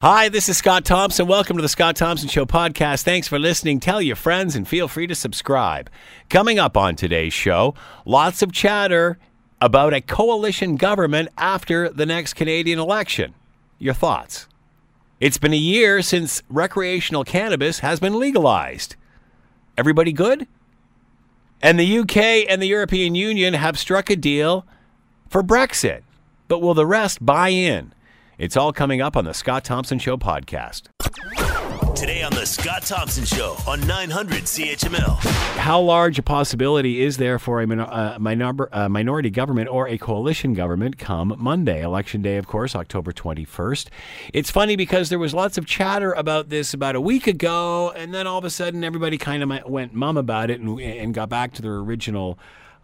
Hi, this is Scott Thompson. Welcome to the Scott Thompson Show podcast. Thanks for listening. Tell your friends and feel free to subscribe. Coming up on today's show, lots of chatter about a coalition government after the next Canadian election. Your thoughts? It's been a year since recreational cannabis has been legalized. Everybody good? And the UK and the European Union have struck a deal for Brexit. But will the rest buy in? It's all coming up on the Scott Thompson Show podcast. Today on the Scott Thompson Show on 900 CHML. How large a possibility is there for a min- uh, minor- uh, minority government or a coalition government come Monday, election day, of course, October 21st? It's funny because there was lots of chatter about this about a week ago, and then all of a sudden everybody kind of went mum about it and, and got back to their original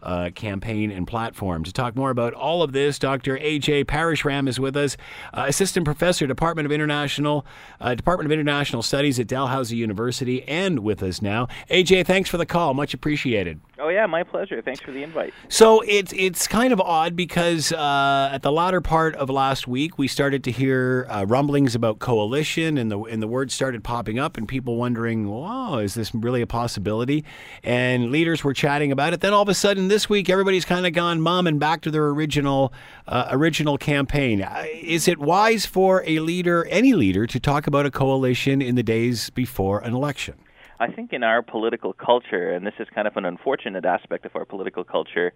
uh, campaign and platform. To talk more about all of this, Dr. A.J. Parasram is with us, uh, Assistant Professor, Department of International uh, Department of International Studies at Dalhousie University, and with us now. A.J., thanks for the call. Much appreciated. Oh yeah, my pleasure. Thanks for the invite. So it's it's kind of odd because uh, at the latter part of last week we started to hear uh, rumblings about coalition, and the and the words started popping up, and people wondering, "Wow, is this really a possibility?" And leaders were chatting about it. Then all of a sudden this week, everybody's kind of gone mom and back to their original uh, original campaign. Uh, is it wise for a leader, any leader, to talk about a coalition in the days before an election? I think in our political culture, and this is kind of an unfortunate aspect of our political culture,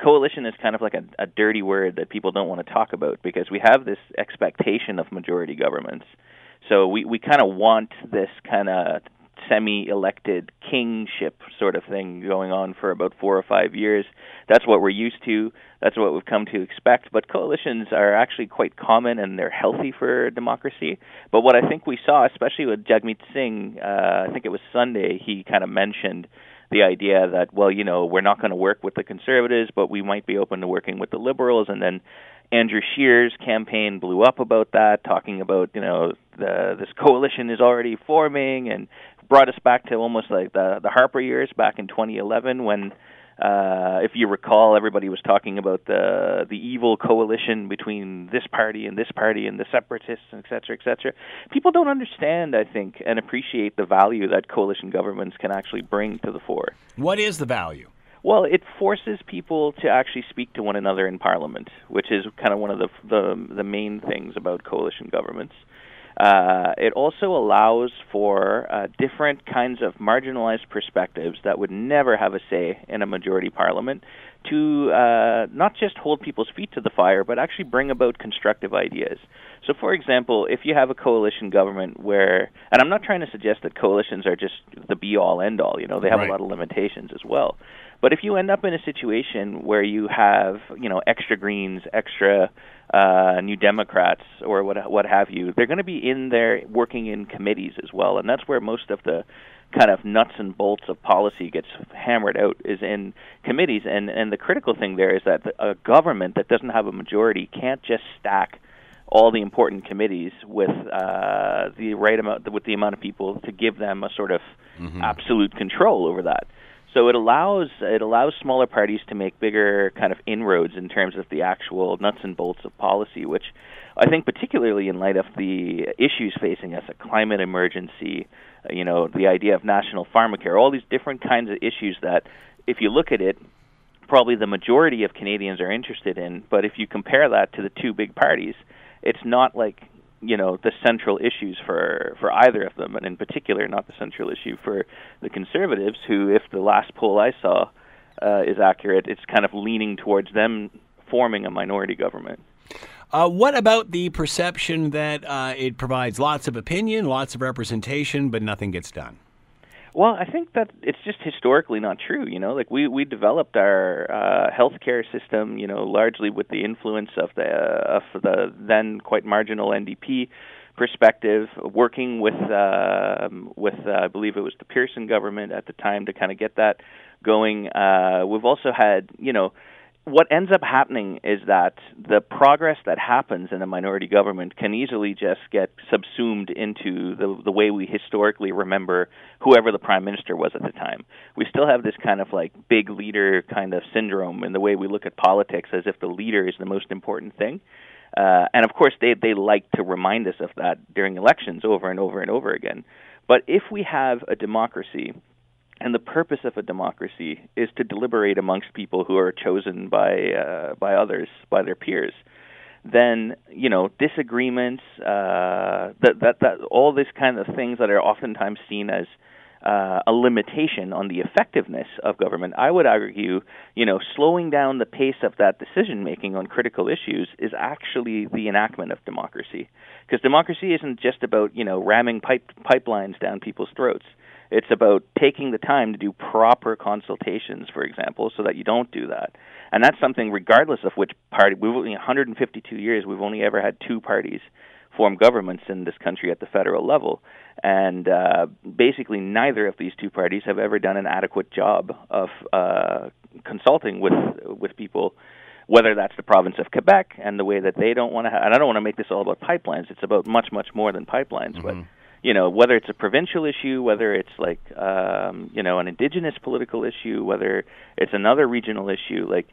coalition is kind of like a, a dirty word that people don't want to talk about because we have this expectation of majority governments. So we, we kind of want this kind of semi-elected kingship sort of thing going on for about four or five years. That's what we're used to. That's what we've come to expect. But coalitions are actually quite common and they're healthy for democracy. But what I think we saw, especially with Jagmeet Singh, uh, I think it was Sunday, he kind of mentioned the idea that well, you know, we're not going to work with the conservatives, but we might be open to working with the liberals, and then Andrew Scheer's campaign blew up about that, talking about you know the, this coalition is already forming, and brought us back to almost like the the Harper years back in 2011 when uh, if you recall, everybody was talking about the the evil coalition between this party and this party and the separatists, et cetera, et cetera. People don't understand, I think, and appreciate the value that coalition governments can actually bring to the fore. What is the value? Well, it forces people to actually speak to one another in Parliament, which is kind of one of the the, the main things about coalition governments. Uh, it also allows for uh, different kinds of marginalized perspectives that would never have a say in a majority parliament to uh, not just hold people's feet to the fire, but actually bring about constructive ideas. So, for example, if you have a coalition government where, and I'm not trying to suggest that coalitions are just the be all end all, you know, they have right. a lot of limitations as well. But if you end up in a situation where you have, you know, extra Greens, extra uh, New Democrats, or what what have you, they're going to be in there working in committees as well, and that's where most of the kind of nuts and bolts of policy gets hammered out is in committees. And and the critical thing there is that a government that doesn't have a majority can't just stack all the important committees with uh, the right amount with the amount of people to give them a sort of mm-hmm. absolute control over that. So it allows it allows smaller parties to make bigger kind of inroads in terms of the actual nuts and bolts of policy, which I think particularly in light of the issues facing us, a climate emergency, you know, the idea of national pharmacare, all these different kinds of issues that, if you look at it, probably the majority of Canadians are interested in. But if you compare that to the two big parties, it's not like you know the central issues for for either of them, and in particular, not the central issue for the Conservatives, who, if the last poll I saw uh, is accurate, it's kind of leaning towards them forming a minority government. Uh, what about the perception that uh, it provides lots of opinion, lots of representation, but nothing gets done? Well, I think that it's just historically not true. You know, like we we developed our uh, healthcare system, you know, largely with the influence of the uh, of the then quite marginal NDP perspective, working with uh, with uh, I believe it was the Pearson government at the time to kind of get that going. Uh, we've also had, you know what ends up happening is that the progress that happens in a minority government can easily just get subsumed into the the way we historically remember whoever the prime minister was at the time. We still have this kind of like big leader kind of syndrome in the way we look at politics as if the leader is the most important thing. Uh, and of course, they they like to remind us of that during elections over and over and over again. But if we have a democracy, and the purpose of a democracy is to deliberate amongst people who are chosen by uh, by others, by their peers, then you know disagreements, uh, that that that all these kind of things that are oftentimes seen as uh, a limitation on the effectiveness of government. I would argue, you know, slowing down the pace of that decision making on critical issues is actually the enactment of democracy. Because democracy isn't just about you know ramming pipe pipelines down people's throats. It's about taking the time to do proper consultations, for example, so that you don't do that. And that's something, regardless of which party. We've in 152 years, we've only ever had two parties form governments in this country at the federal level, and uh, basically neither of these two parties have ever done an adequate job of uh, consulting with with people. Whether that's the province of Quebec and the way that they don't want to, ha- and I don't want to make this all about pipelines. It's about much, much more than pipelines. Mm-hmm. You know, whether it's a provincial issue, whether it's like um, you know an indigenous political issue, whether it's another regional issue, like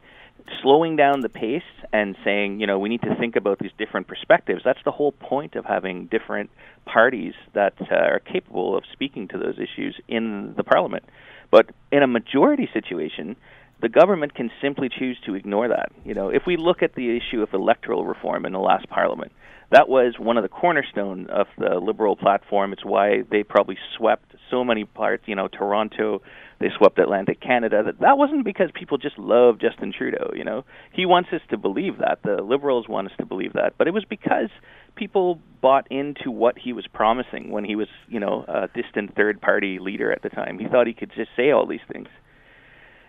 slowing down the pace and saying, you know, we need to think about these different perspectives. That's the whole point of having different parties that uh, are capable of speaking to those issues in the parliament. But in a majority situation, the government can simply choose to ignore that. You know, if we look at the issue of electoral reform in the last parliament, that was one of the cornerstone of the liberal platform. It's why they probably swept so many parts. You know, Toronto, they swept Atlantic Canada. That that wasn't because people just love Justin Trudeau. You know, he wants us to believe that. The liberals want us to believe that, but it was because people bought into what he was promising when he was, you know, a distant third party leader at the time. He thought he could just say all these things.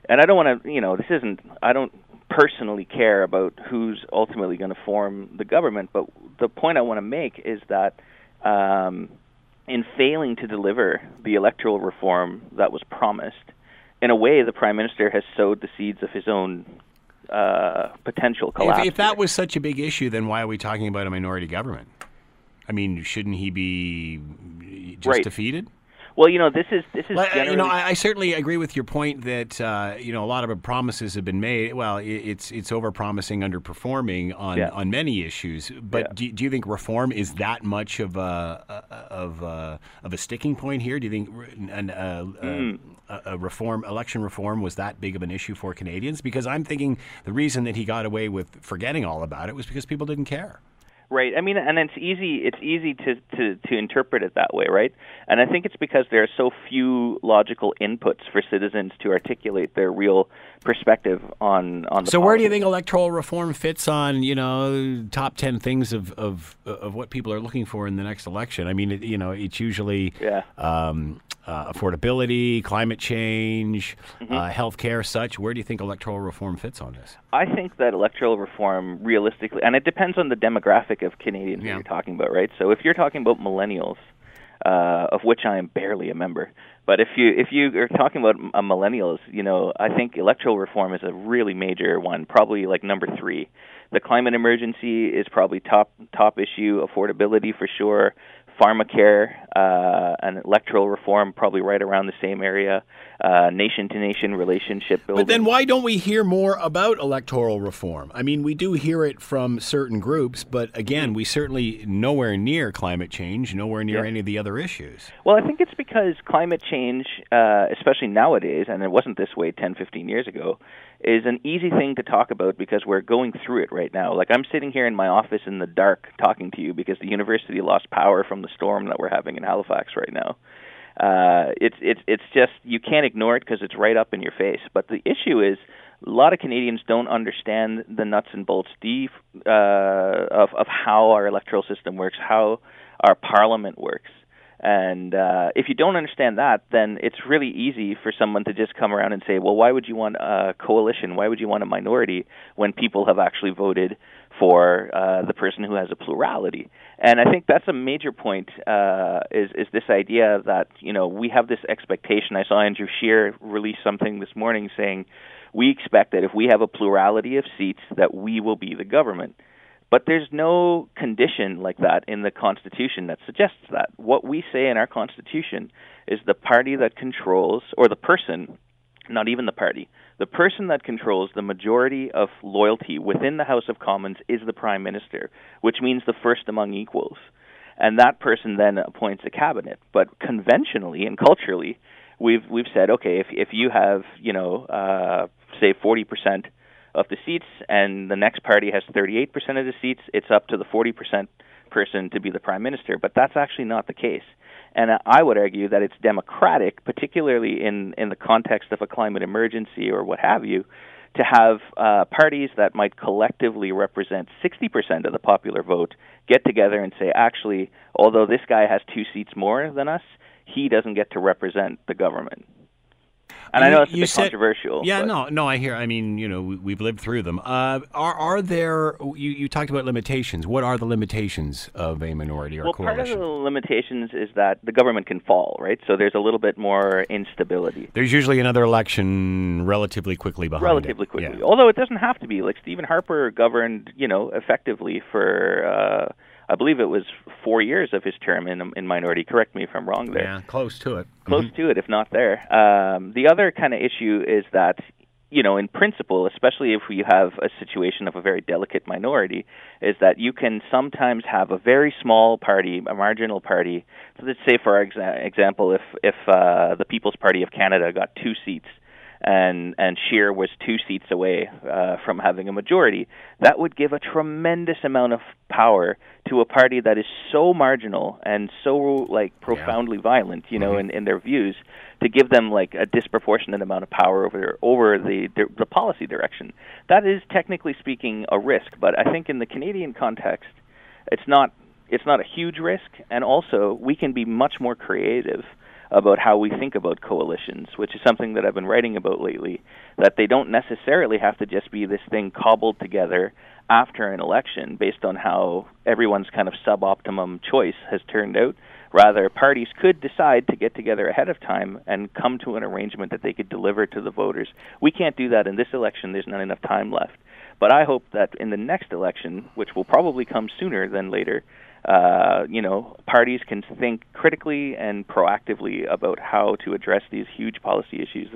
And I don't want to, you know, this isn't. I don't personally care about who's ultimately going to form the government, but the point I want to make is that um, in failing to deliver the electoral reform that was promised, in a way, the prime minister has sowed the seeds of his own uh, potential collapse. If, if that was such a big issue, then why are we talking about a minority government? I mean, shouldn't he be just Right. defeated? Well, you know, this is this is Well, generally you know, I, I certainly agree with your point that uh, you know a lot of promises have been made. Well, i it's it's overpromising, underperforming on, Yeah. on many issues. But Yeah. do, do you think reform is that much of a of a, of a sticking point here? Do you think an, uh, Hmm. uh, a, a reform, election reform, was that big of an issue for Canadians? Because I'm thinking the reason that he got away with forgetting all about it was because people didn't care. Right. I mean, and it's easy. It's easy to, to to interpret it that way, right? And I think it's because there are so few logical inputs for citizens to articulate their real perspective on on the. So where do you think electoral reform fits on, you know, top 10 things of, of, of what people are looking for in the next election? I mean, it, you know, it's usually Yeah. um, uh, affordability, climate change, Mm-hmm. uh, health care, such. Where do you think electoral reform fits on this? I think that electoral reform, realistically, and it depends on the demographic of Canadians Yeah. you're talking about, right? So if you're talking about millennials, uh, of which I am barely a member, but if you if you are talking about uh, millennials, you know, I think electoral reform is a really major one, probably like number three. The climate emergency is probably top top issue. Affordability for sure. Pharmacare uh, and electoral reform probably right around the same area. Uh, nation to nation relationship building. But then why don't we hear more about electoral reform? I mean, we do hear it from certain groups, but again, we certainly nowhere near climate change, nowhere near Yeah. any of the other issues. Well, I think it's because climate change, uh, especially nowadays, and it wasn't this way 10, 15 years ago, is an easy thing to talk about because we're going through it right now. Like I'm sitting here in my office in the dark talking to you because the university lost power from the storm that we're having in Halifax right now. Uh, it's it's it's just you can't ignore it because it's right up in your face. But the issue is a lot of Canadians don't understand the nuts and bolts deep uh, of of how our electoral system works, how our parliament works. And uh, if you don't understand that, then it's really easy for someone to just come around and say, well, why would you want a coalition? Why would you want a minority when people have actually voted for uh, the person who has a plurality? And I think that's a major point uh, is, is this idea that, you know, we have this expectation. I saw Andrew Scheer release something this morning saying, we expect that if we have a plurality of seats, that we will be the government. But there's no condition like that in the Constitution that suggests that. What we say in our Constitution is the party that controls, or the person not even the party. The person that controls the majority of loyalty within the House of Commons is the Prime Minister, which means the first among equals. And that person then appoints a cabinet. But conventionally and culturally, we've we've said, okay, if if you have, you know, uh, say 40% of the seats and the next party has 38% of the seats, it's up to the 40% person to be the prime minister. But that's actually not the case. And I would argue that it's democratic, particularly in, in the context of a climate emergency or what have you, to have uh, parties that might collectively represent 60% of the popular vote get together and say, actually, although this guy has two seats more than us, he doesn't get to represent the government. And I know it's a bit said- controversial. Yeah, but- no, no. I hear. I mean, you know, we, we've lived through them. Uh, are are there? You, you talked about limitations. What are the limitations of a minority or Well, part of the limitations is that the government can fall, right? So there's a little bit more instability. There's usually another election relatively quickly behind it. relatively quickly. Yeah. Although it doesn't have to be. Like Stephen Harper governed, you know, effectively for uh, I believe it was four years of his term in in minority. Correct me if I'm wrong there. Yeah, close to it. Close to it, if not there. Um, the other kind of issue is that. You know, in principle, especially if you have a situation of a very delicate minority, is that you can sometimes have a very small party, a marginal party. So let's say, for exa- example, if if uh, the People's Party of Canada got two seats, and and Scheer was two seats away uh, from having a majority, that would give a tremendous amount of power to a party that is so marginal and so like profoundly violent, you know, in, in their views, to give them like a disproportionate amount of power over over the the policy direction. That is technically speaking a risk, but I think in the Canadian context, it's not it's not a huge risk, and also we can be much more creative about how we think about coalitions, which is something that I've been writing about lately. That they don't necessarily have to just be this thing cobbled together after an election based on how everyone's kind of suboptimum choice has turned out. Rather, parties could decide to get together ahead of time and come to an arrangement that they could deliver to the voters. We can't do that in this election. There's not enough time left. But I hope that in the next election, which will probably come sooner than later, uh, you know, parties can think critically and proactively about how to address these huge policy issues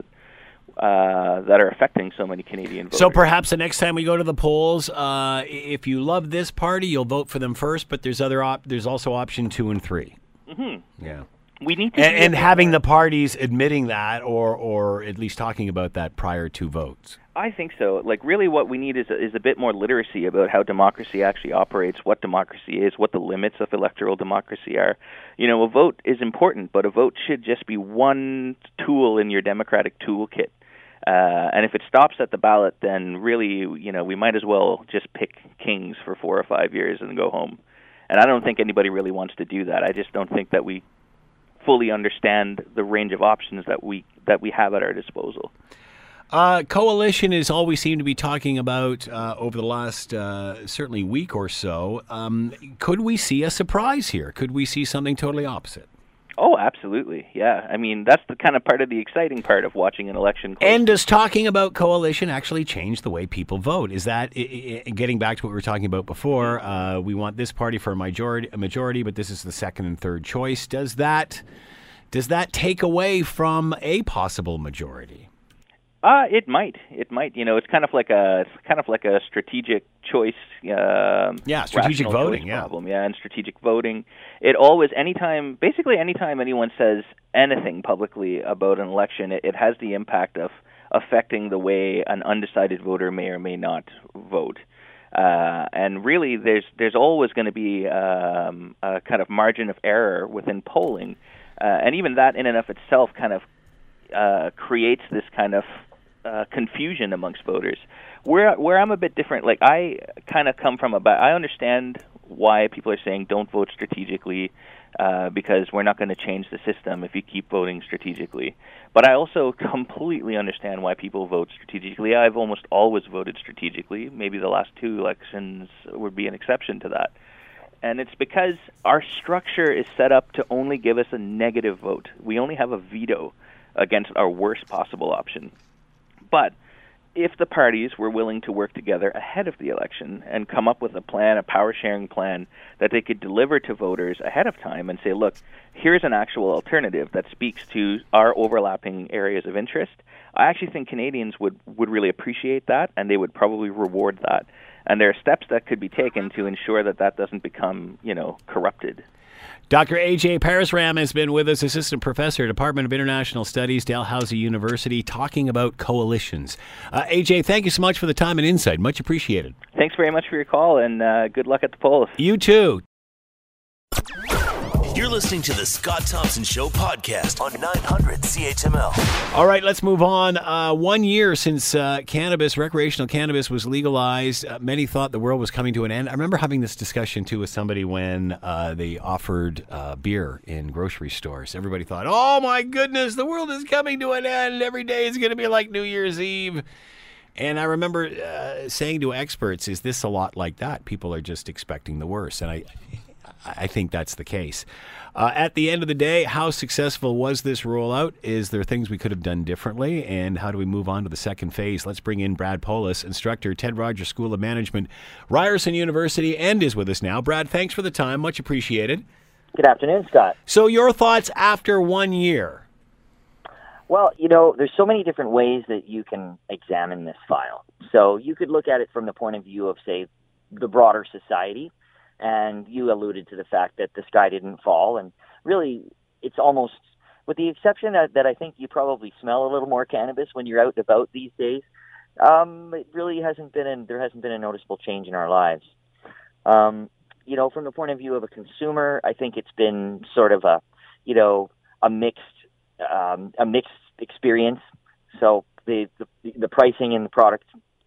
uh, that are affecting so many Canadian voters. So perhaps the next time we go to the polls, uh, if you love this party, you'll vote for them first. But there's other op- there's also option two and 3 Mm-hmm. Yeah. We need to And, and having the parties admitting that, or or at least talking about that prior to votes. I think so. Like, really, what we need is a, is a bit more literacy about how democracy actually operates, what democracy is, what the limits of electoral democracy are. You know, a vote is important, but a vote should just be one tool in your democratic toolkit. Uh, and if it stops at the ballot, then really, you know, we might as well just pick kings for four or five years and go home. And I don't think anybody really wants to do that. I just don't think that we fully understand the range of options that we that we have at our disposal. Uh, coalition is all we seem to be talking about uh, over the last uh, certainly week or so. Um, could we see a surprise here? Could we see something totally opposite? Absolutely. Yeah. I mean, that's the kind of part of the exciting part of watching an election. And does talking about coalition actually change the way people vote? Is that getting back to what we were talking about before? Uh, we want this party for a majority, a majority, but this is the second and third choice. Does that does that take away from a possible majority? Uh, it might. It might. You know, it's kind of like a it's kind of like a strategic choice. Um, Yeah, strategic voting, yeah. problem. Yeah, and strategic voting. It always, anytime, basically, anytime anyone says anything publicly about an election, it, it has the impact of affecting the way an undecided voter may or may not vote. Uh, and really, there's there's always going to be um, a kind of margin of error within polling, uh, and even that in and of itself kind of uh, creates this kind of uh, confusion amongst voters. Where where I'm a bit different, like I kind of come from a I understand why people are saying don't vote strategically uh, because we're not going to change the system if you keep voting strategically. But I also completely understand why people vote strategically. I've almost always voted strategically. Maybe the last two elections would be an exception to that. And it's because our structure is set up to only give us a negative vote. We only have a veto against our worst possible option. But if the parties were willing to work together ahead of the election and come up with a plan, a power sharing plan that they could deliver to voters ahead of time and say, look, here's an actual alternative that speaks to our overlapping areas of interest, I actually think Canadians would, would really appreciate that and they would probably reward that. And there are steps that could be taken to ensure that that doesn't become, you know, corrupted. Dr. AJ Parasram has been with us, Assistant Professor, Department of International Studies, Dalhousie University, talking about coalitions. Uh, AJ, thank you so much for the time and insight. Much appreciated. Thanks very much for your call, and uh, good luck at the polls. You too. Listening to the Scott Thompson Show podcast on 900 CHML. All right, let's move on. Uh, one year since uh, cannabis, recreational cannabis, was legalized, uh, many thought the world was coming to an end. I remember having this discussion too with somebody when uh, they offered uh, beer in grocery stores. Everybody thought, "Oh my goodness, the world is coming to an end. Every day is going to be like New Year's Eve." And I remember uh, saying to experts, "Is this a lot like that? People are just expecting the worst." And I, I think that's the case. Uh, at the end of the day, how successful was this rollout? Is there things we could have done differently? And how do we move on to the second phase? Let's bring in Brad Poulos, instructor, Ted Rogers School of Management, Ryerson University, and is with us now. Brad, thanks for the time. Much appreciated. Good afternoon, Scott. So, your thoughts after one year? Well, you know, there's so many different ways that you can examine this file. So, you could look at it from the point of view of, say, the broader society and you alluded to the fact that the sky didn't fall. And really it's almost with the exception that, that I think you probably smell a little more cannabis when you're out and about these days um, it really hasn't been an, there hasn't been a noticeable change in our lives. Um, you know from the point of view of a consumer I think it's been sort of a you know a mixed um, a mixed experience. So the, the the pricing and the product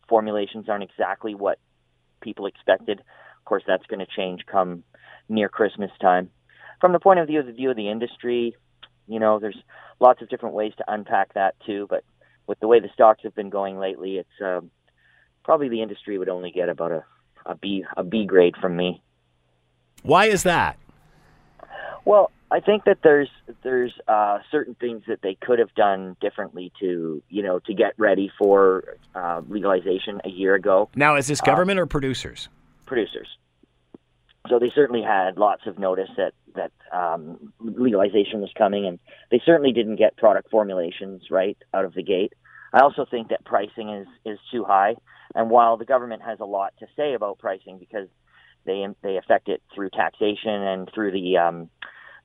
formulations aren't exactly what people expected course, that's going to change come near Christmas time. From the point of view of the view of the industry, you know, there's lots of different ways to unpack that too. But with the way the stocks have been going lately, it's um, probably the industry would only get about a, a B a B grade from me. Why is that? Well, I think that there's there's uh, certain things that they could have done differently to you know to get ready for uh, legalization a year ago. Now, is this government uh, or producers? Producers. So they certainly had lots of notice that that um, legalization was coming, and they certainly didn't get product formulations right out of the gate. I also think that pricing is is too high, and while the government has a lot to say about pricing because they they affect it through taxation and through the um,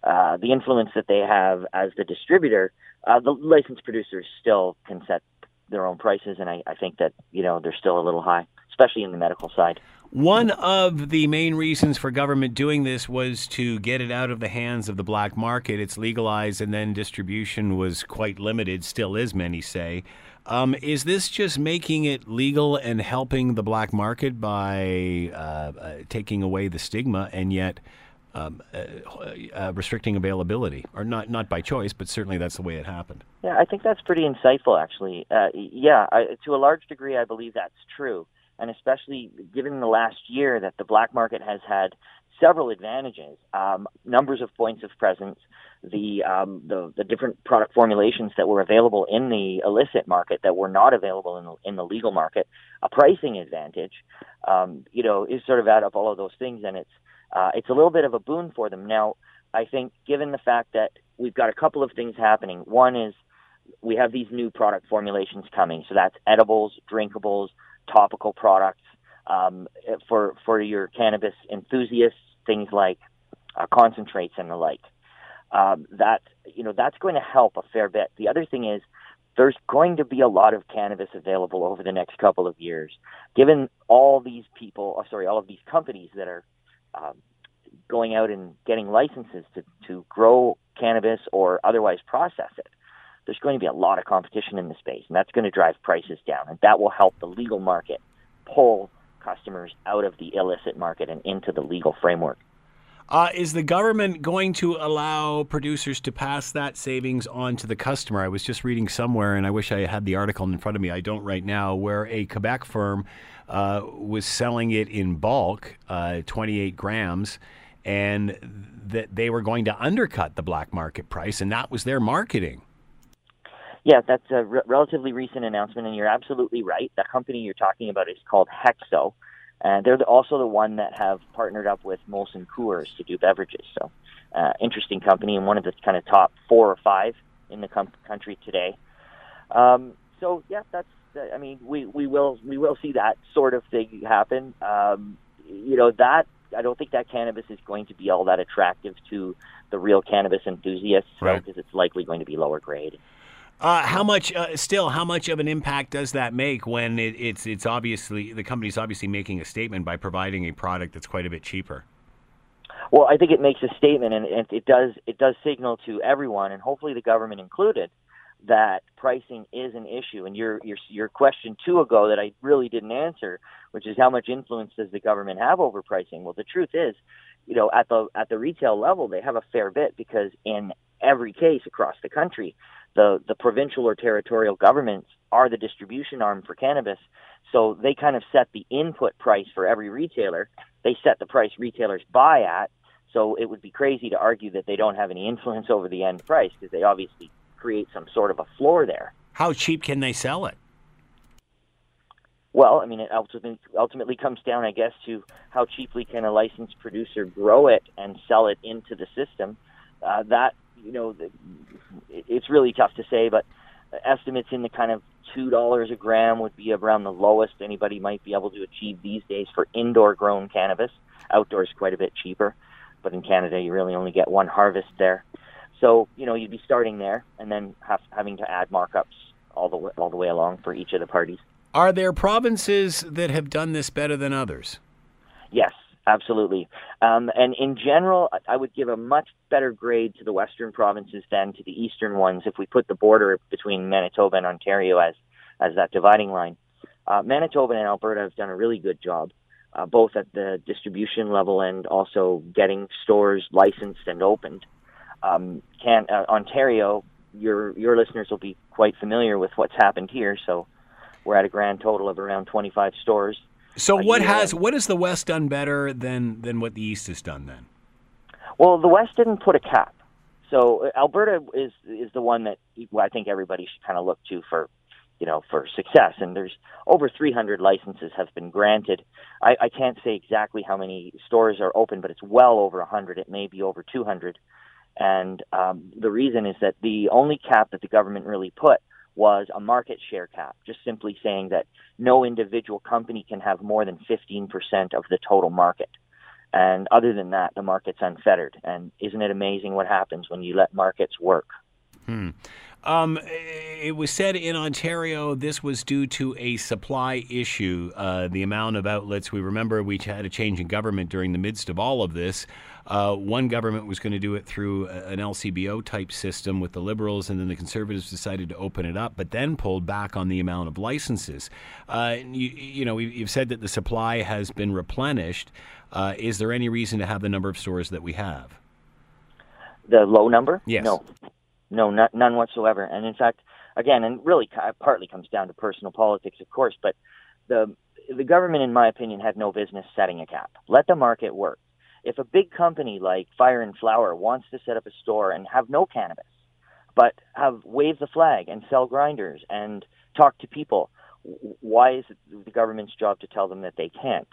uh, the influence that they have as the distributor, uh, the licensed producers still can set their own prices, and I, I think that you know they're still a little high, especially in the medical side. One of the main reasons for government doing this was to get it out of the hands of the black market. It's legalized, and then distribution was quite limited, still is, many say. Um, is this just making it legal and helping the black market by uh, uh, taking away the stigma and yet um, uh, uh, restricting availability? Or not, not by choice, but certainly that's the way it happened. Yeah, I think that's pretty insightful, actually. Uh, yeah, I, to a large degree, I believe that's true and especially given the last year that the black market has had several advantages, um, numbers of points of presence, the, um, the the different product formulations that were available in the illicit market that were not available in the, in the legal market, a pricing advantage, um, you know, is sort of add up all of those things, and it's uh, it's a little bit of a boon for them. Now, I think given the fact that we've got a couple of things happening, one is we have these new product formulations coming, so that's edibles, drinkables, topical products um, for for your cannabis enthusiasts, things like uh, concentrates and the like. Um, that you know that's going to help a fair bit. The other thing is there's going to be a lot of cannabis available over the next couple of years, given all these people, oh, sorry, all of these companies that are um, going out and getting licenses to to grow cannabis or otherwise process it there's going to be a lot of competition in the space, and that's going to drive prices down, and that will help the legal market pull customers out of the illicit market and into the legal framework. Uh, is the government going to allow producers to pass that savings on to the customer? I was just reading somewhere, and I wish I had the article in front of me. I don't right now, where a Quebec firm uh, was selling it in bulk, uh, 28 grams, and that they were going to undercut the black market price, and that was their marketing. Yeah, that's a re- relatively recent announcement, and you're absolutely right. The company you're talking about is called Hexo, and they're the, also the one that have partnered up with Molson Coors to do beverages. So, uh, interesting company and one of the kind of top four or five in the com- country today. Um, so yeah, that's. I mean, we, we will we will see that sort of thing happen. Um, you know that I don't think that cannabis is going to be all that attractive to the real cannabis enthusiasts, Right. because it's likely going to be lower grade. Uh, how much, uh, still, how much of an impact does that make when it, it's it's obviously the company's obviously making a statement by providing a product that's quite a bit cheaper? Well, I think it makes a statement, and it, it does it does signal to everyone, and hopefully the government included, that pricing is an issue. And your your your question two ago that I really didn't answer, which is how much influence does the government have over pricing? Well, the truth is, you know, at the at the retail level, they have a fair bit because in every case across the country, the the provincial or territorial governments are the distribution arm for cannabis. So they kind of set the input price for every retailer. They set the price retailers buy at. So it would be crazy to argue that they don't have any influence over the end price because they obviously create some sort of a floor there. How cheap can they sell it? Well, I mean, it ultimately ultimately comes down, I guess, to how cheaply can a licensed producer grow it and sell it into the system. Uh, that you know, it's really tough to say, but estimates in the kind of two dollars a gram would be around the lowest anybody might be able to achieve these days for indoor grown cannabis. Outdoors, quite a bit cheaper, but in Canada, you really only get one harvest there. So you know, you'd be starting there, and then have, having to add markups all the way, all the way along for each of the parties. Are there provinces that have done this better than others? Yes, absolutely. Um, and in general, I- would give a much better grade to the western provinces than to the eastern ones if we put the border between Manitoba and Ontario as, as that dividing line. Uh, Manitoba and Alberta have done a really good job, uh, both at the distribution level and also getting stores licensed and opened. Um, can, uh, Ontario, your, your listeners will be quite familiar with what's happened here, so we're at a grand total of around 25 stores. So what has what has the West done better than than what the East has done then? Well, the West didn't put a cap, so uh, Alberta is is the one that I think everybody should kind of look to for, you know, for success. And there's over 300 licenses have been granted. I, I can't say exactly how many stores are open, but it's well over 100. It may be over 200. And um, the reason is that the only cap that the government really put was a market share cap, just simply saying that no individual company can have more than 15% of the total market. And other than that, the market's unfettered. And isn't it amazing what happens when you let markets work? Um, it was said in Ontario this was due to a supply issue. Uh, the amount of outlets, we remember we had a change in government during the midst of all of this. Uh, one government was going to do it through an LCBO type system with the Liberals, and then the Conservatives decided to open it up, but then pulled back on the amount of licenses. Uh, you, you know, you- you've said that the supply has been replenished. Uh, is there any reason to have the number of stores that we have? The low number? Yes. No, no, not, none whatsoever. And in fact, again, and really partly comes down to personal politics, of course, but the the government, in my opinion, had no business setting a cap. Let the market work. If a big company like Fire and Flower wants to set up a store and have no cannabis, but have wave the flag and sell grinders and talk to people, why is it the government's job to tell them that they can't?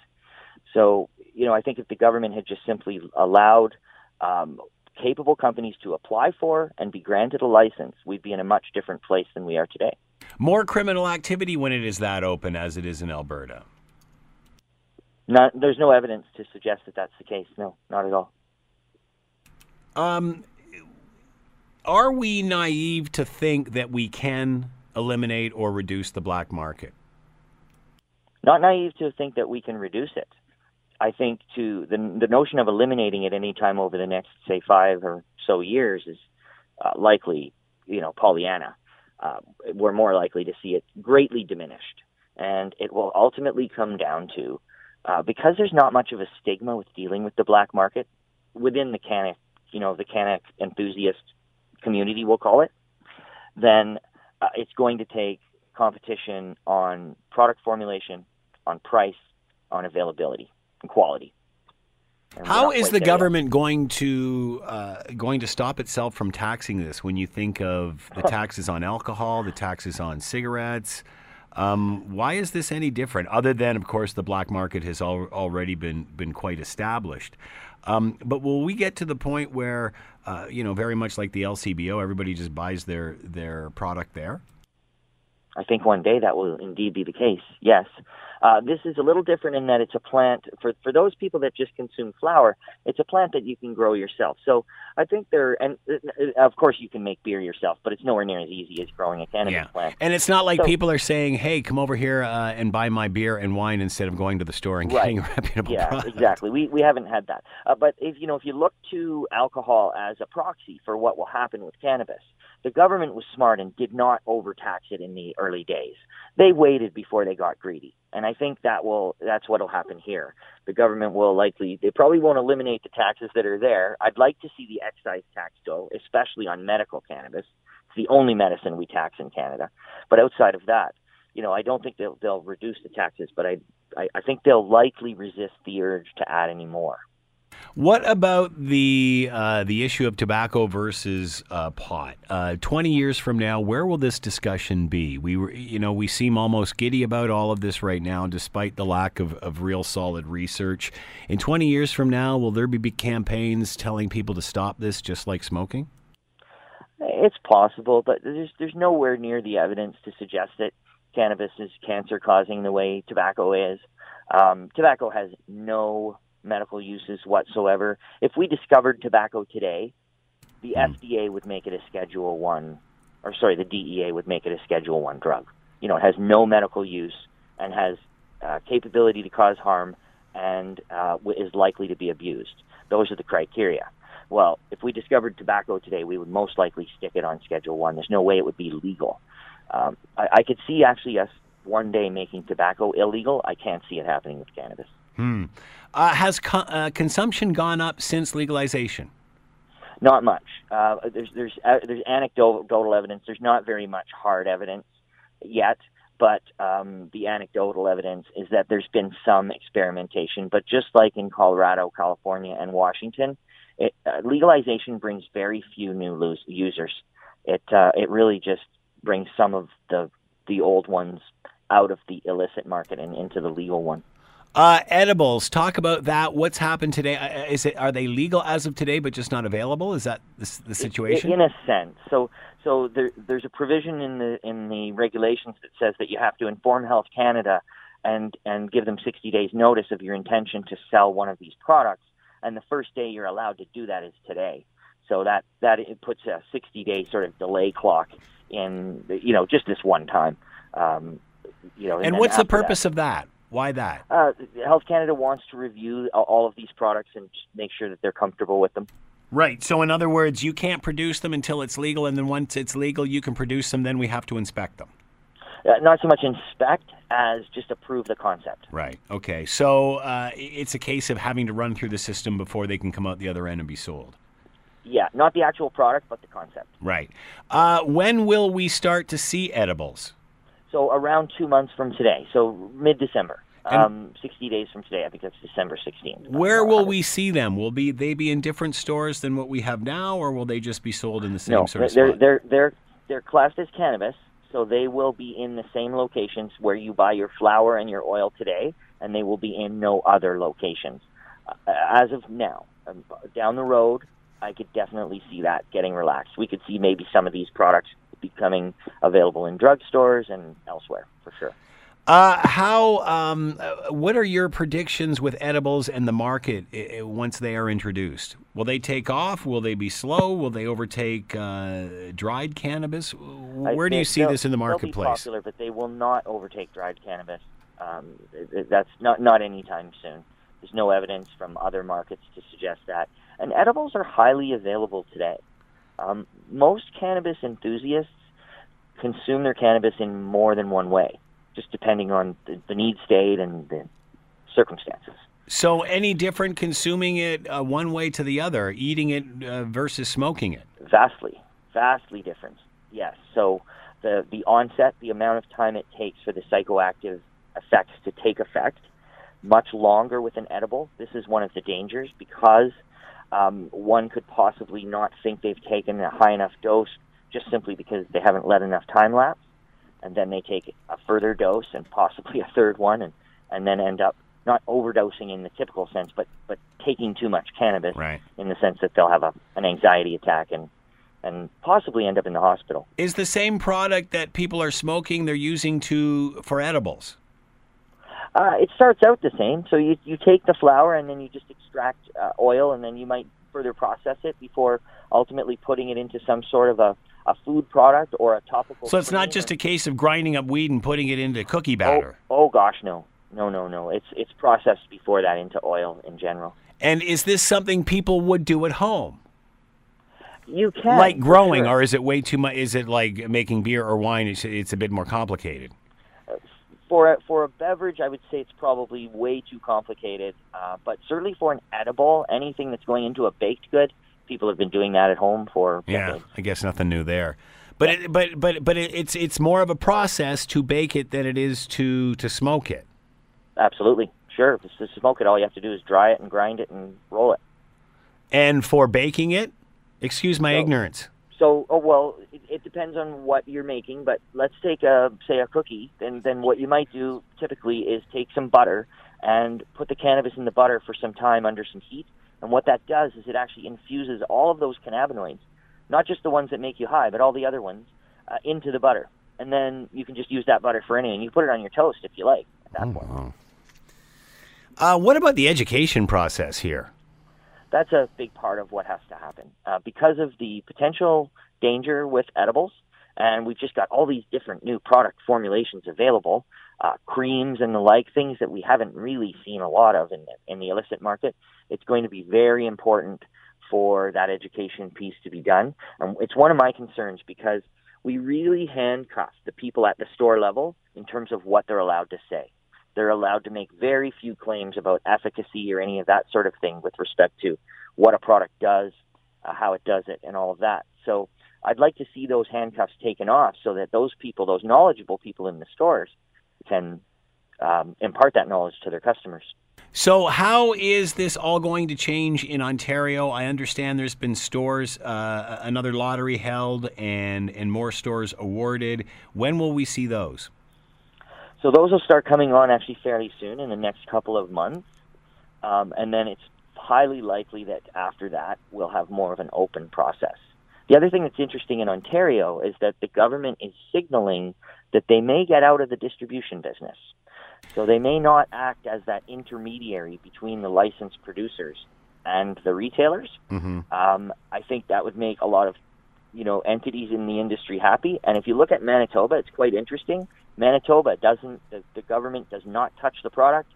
So, you know, I think if the government had just simply allowed um, capable companies to apply for and be granted a license, we'd be in a much different place than we are today. More criminal activity when it is that open as it is in Alberta. Not, there's no evidence to suggest that that's the case. No, not at all. Um, are we naive to think that we can eliminate or reduce the black market? Not naive to think that we can reduce it. I think to the the notion of eliminating it any time over the next say five or so years is uh, likely, you know, Pollyanna. Uh, we're more likely to see it greatly diminished, and it will ultimately come down to uh, because there's not much of a stigma with dealing with the black market within the canic, you know, the canic enthusiast community, we'll call it. Then uh, it's going to take competition on product formulation, on price, on availability and quality. and How is the there yet. government going to uh, going to stop itself from taxing this? When you think of the taxes on alcohol, the taxes on cigarettes, um, why is this any different? Other than, of course, the black market has al- already been been quite established. Um, but will we get to the point where, uh, you know, very much like the LCBO, everybody just buys their their product there? I think one day that will indeed be the case. Yes. Uh, this is a little different in that it's a plant for for those people that just consume flower. It's a plant that you can grow yourself. So I think there, and uh, of course you can make beer yourself, but it's nowhere near as easy as growing a cannabis plant. And it's not like So- people are saying, "Hey, come over here uh, and buy my beer and wine instead of going to the store and Right. getting a reputable Yeah, product." exactly. We we haven't had that. Uh, but if you know, if you look to alcohol as a proxy for what will happen with cannabis, the government was smart and did not overtax it in the early days. They waited before they got greedy, and I think that will that's what'll happen here. The government will likely they probably won't eliminate the taxes that are there. I'd like to see the excise tax go, especially on medical cannabis. It's the only medicine we tax in Canada. But outside of that, you know, I don't think they'll they'll reduce the taxes, but I I, I think they'll likely resist the urge to add any more. What about the uh, the issue of tobacco versus uh, pot? Uh, Twenty years from now, where will this discussion be? We were, you know, we seem almost giddy about all of this right now, despite the lack of, of real solid research. In twenty years from now, will there be big campaigns telling people to stop this, just like smoking? It's possible, but there's there's nowhere near the evidence to suggest that cannabis is cancer causing the way tobacco is. Um, tobacco has no medical uses whatsoever. If we discovered tobacco today, the FDA would make it a Schedule One, or sorry, the DEA would make it a Schedule One drug. You know, it has no medical use and has uh, capability to cause harm and uh, is likely to be abused. Those are the criteria. Well, if we discovered tobacco today, we would most likely stick it on Schedule One. There's no way it would be legal. Um, I, I could see actually us one day making tobacco illegal. I can't see it happening with cannabis. Hmm. Uh, has co- uh, consumption gone up since legalization? Not much. Uh, there's there's uh, there's anecdotal evidence. There's not very much hard evidence yet, but um, the anecdotal evidence is that there's been some experimentation. But just like in Colorado, California, and Washington, it, uh, legalization brings very few new users. It uh, it really just brings some of the the old ones out of the illicit market and into the legal one. Uh, edibles. Talk about that. What's happened today? Uh, Is it are they legal as of today, but just not available? Is that the, the situation? In a sense. So so there, there's a provision in the in the regulations that says that you have to inform Health Canada and and give them 60 days notice of your intention to sell one of these products. And the first day you're allowed to do that is today. So that that it puts a 60 day sort of delay clock in the, you know just this one time. Um, you know, and then what's the after that- purpose of that? Why that? Uh, Health Canada wants to review all of these products and make sure that they're comfortable with them. Right. So, in other words, you can't produce them until it's legal, and then once it's legal, you can produce them. Then we have to inspect them. Uh, not so much inspect as just approve the concept. Right. Okay. So uh, it's a case of having to run through the system before they can come out the other end and be sold. Yeah, not the actual product, but the concept. Right. Uh, when will we start to see edibles? So around two months from today, so mid-December, um, 60 days from today. I think that's December 16th. Where will we see them? Will be they be in different stores than what we have now, or will they just be sold in the same No, sort of they're spot? they're they're they're classed as cannabis, so they will be in the same locations where you buy your flower and your oil today, and they will be in no other locations. Uh, as of now, um, down the road, I could definitely see that getting relaxed. We could see maybe some of these products becoming available in drugstores and elsewhere for sure. Uh, how? Um, uh, what are your predictions with edibles and the market i- i- once they are introduced? Will they take off? Will they be slow? Will they overtake uh, dried cannabis? Where do you see this in the They'll be marketplace? popular, but they will not overtake dried cannabis. Um, that's not not anytime soon. There's no evidence from other markets to suggest that. And edibles are highly available today. Um, most cannabis enthusiasts consume their cannabis in more than one way, just depending on the, the need state and the circumstances. So, any different consuming it uh, one way to the other, eating it uh, versus smoking it? Vastly, vastly different. Yes. So the the onset, the amount of time it takes for the psychoactive effects to take effect, much longer with an edible. This is one of the dangers because um, one could possibly not think they've taken a high enough dose just simply because they haven't let enough time lapse, and then they take a further dose and possibly a third one, and and then end up not overdosing in the typical sense, but but taking too much cannabis Right. in the sense that they'll have a, an anxiety attack and and possibly end up in the hospital. Is the same product that people are smoking they're using to for edibles? Uh, it starts out the same. So you you take the flower and then you just extract uh, oil and then you might further process it before ultimately putting it into some sort of a, a food product or a topical. So it's not just a case of grinding up weed and putting it into cookie batter. Oh, oh gosh, no, no, no, no. It's it's processed before that into oil in general. And is this something people would do at home? You can like growing, sure. or is it way too much? Is it like making beer or wine? It's, it's a bit more complicated. for a, for a beverage, I would say it's probably way too complicated. Uh, but certainly for an edible, anything that's going into a baked good, people have been doing that at home for Yeah, decades. I guess nothing new there. But it, but but but it, it's it's more of a process to bake it than it is to to smoke it. Absolutely, sure. To smoke it, all you have to do is dry it and grind it and roll it. And for baking it, excuse my So- ignorance. So, oh well, it, it depends on what you're making. But let's take a say a cookie. Then, then what you might do typically is take some butter and put the cannabis in the butter for some time under some heat. And what that does is it actually infuses all of those cannabinoids, not just the ones that make you high, but all the other ones, uh, into the butter. And then you can just use that butter for anything. You put it on your toast if you like. At that point. Uh, what about the education process here? that's a big part of what has to happen uh, because of the potential danger with edibles. And we've just got all these different new product formulations available, uh, creams and the like, things that we haven't really seen a lot of in the, in the illicit market. It's going to be very important for that education piece to be done. And it's one of my concerns because we really handcuff the people at the store level in terms of what they're allowed to say. They're allowed to make very few claims about efficacy or any of that sort of thing with respect to what a product does, uh, how it does it, and all of that. So I'd like to see those handcuffs taken off so that those people, those knowledgeable people in the stores, can um, impart that knowledge to their customers. So, how is this all going to change in Ontario? I understand there's been stores, uh, another lottery held, and and more stores awarded. When will we see those? So those will start coming on actually fairly soon in the next couple of months, um, and then it's highly likely that after that we'll have more of an open process. The other thing that's interesting in Ontario is that the government is signaling that they may get out of the distribution business. So they may not act as that intermediary between the licensed producers and the retailers. Um, I think that would make a lot of you know entities in the industry happy. And if you look at Manitoba, it's quite interesting. Manitoba doesn't the, the government does not touch the product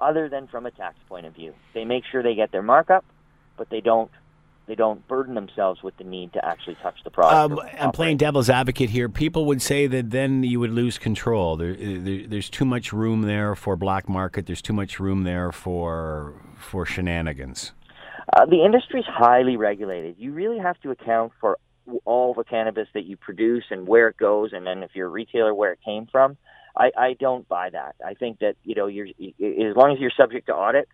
other than from a tax point of view. They make sure they get their markup, but they don't they don't burden themselves with the need to actually touch the product. Um, I'm playing devil's advocate here. People would say that then you would lose control. There, there, there's too much room there for black market. There's too much room there for for shenanigans. Uh, the industry is highly regulated. You really have to account for all the cannabis that you produce and where it goes, and then if you're a retailer, where it came from. I, I don't buy that. I think that you know, you're as long as you're subject to audit,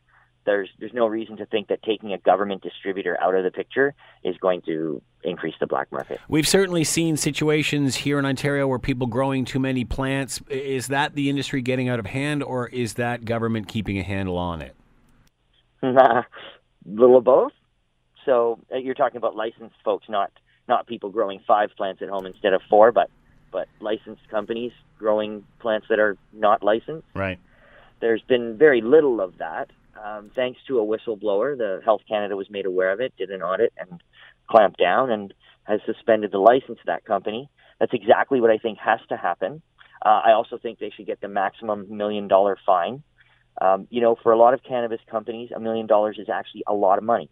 there's there's no reason to think that taking a government distributor out of the picture is going to increase the black market. We've certainly seen situations here in Ontario where people growing too many plants. Is that the industry getting out of hand, or is that government keeping a handle on it? little of both. So uh, you're talking about licensed folks, not not people growing five plants at home instead of four, but but licensed companies growing plants that are not licensed. Right. There's been very little of that. Um, thanks to a whistleblower, the Health Canada was made aware of it, did an audit, and clamped down, and has suspended the license of that company. That's exactly what I think has to happen. Uh, I also think they should get the maximum million dollar fine. Um, you know, for a lot of cannabis companies, a million dollars is actually a lot of money.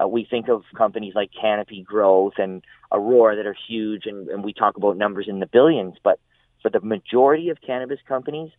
Uh, we think of companies like Canopy Growth and Aurora that are huge, and, and we talk about numbers in the billions. But for the majority of cannabis companies,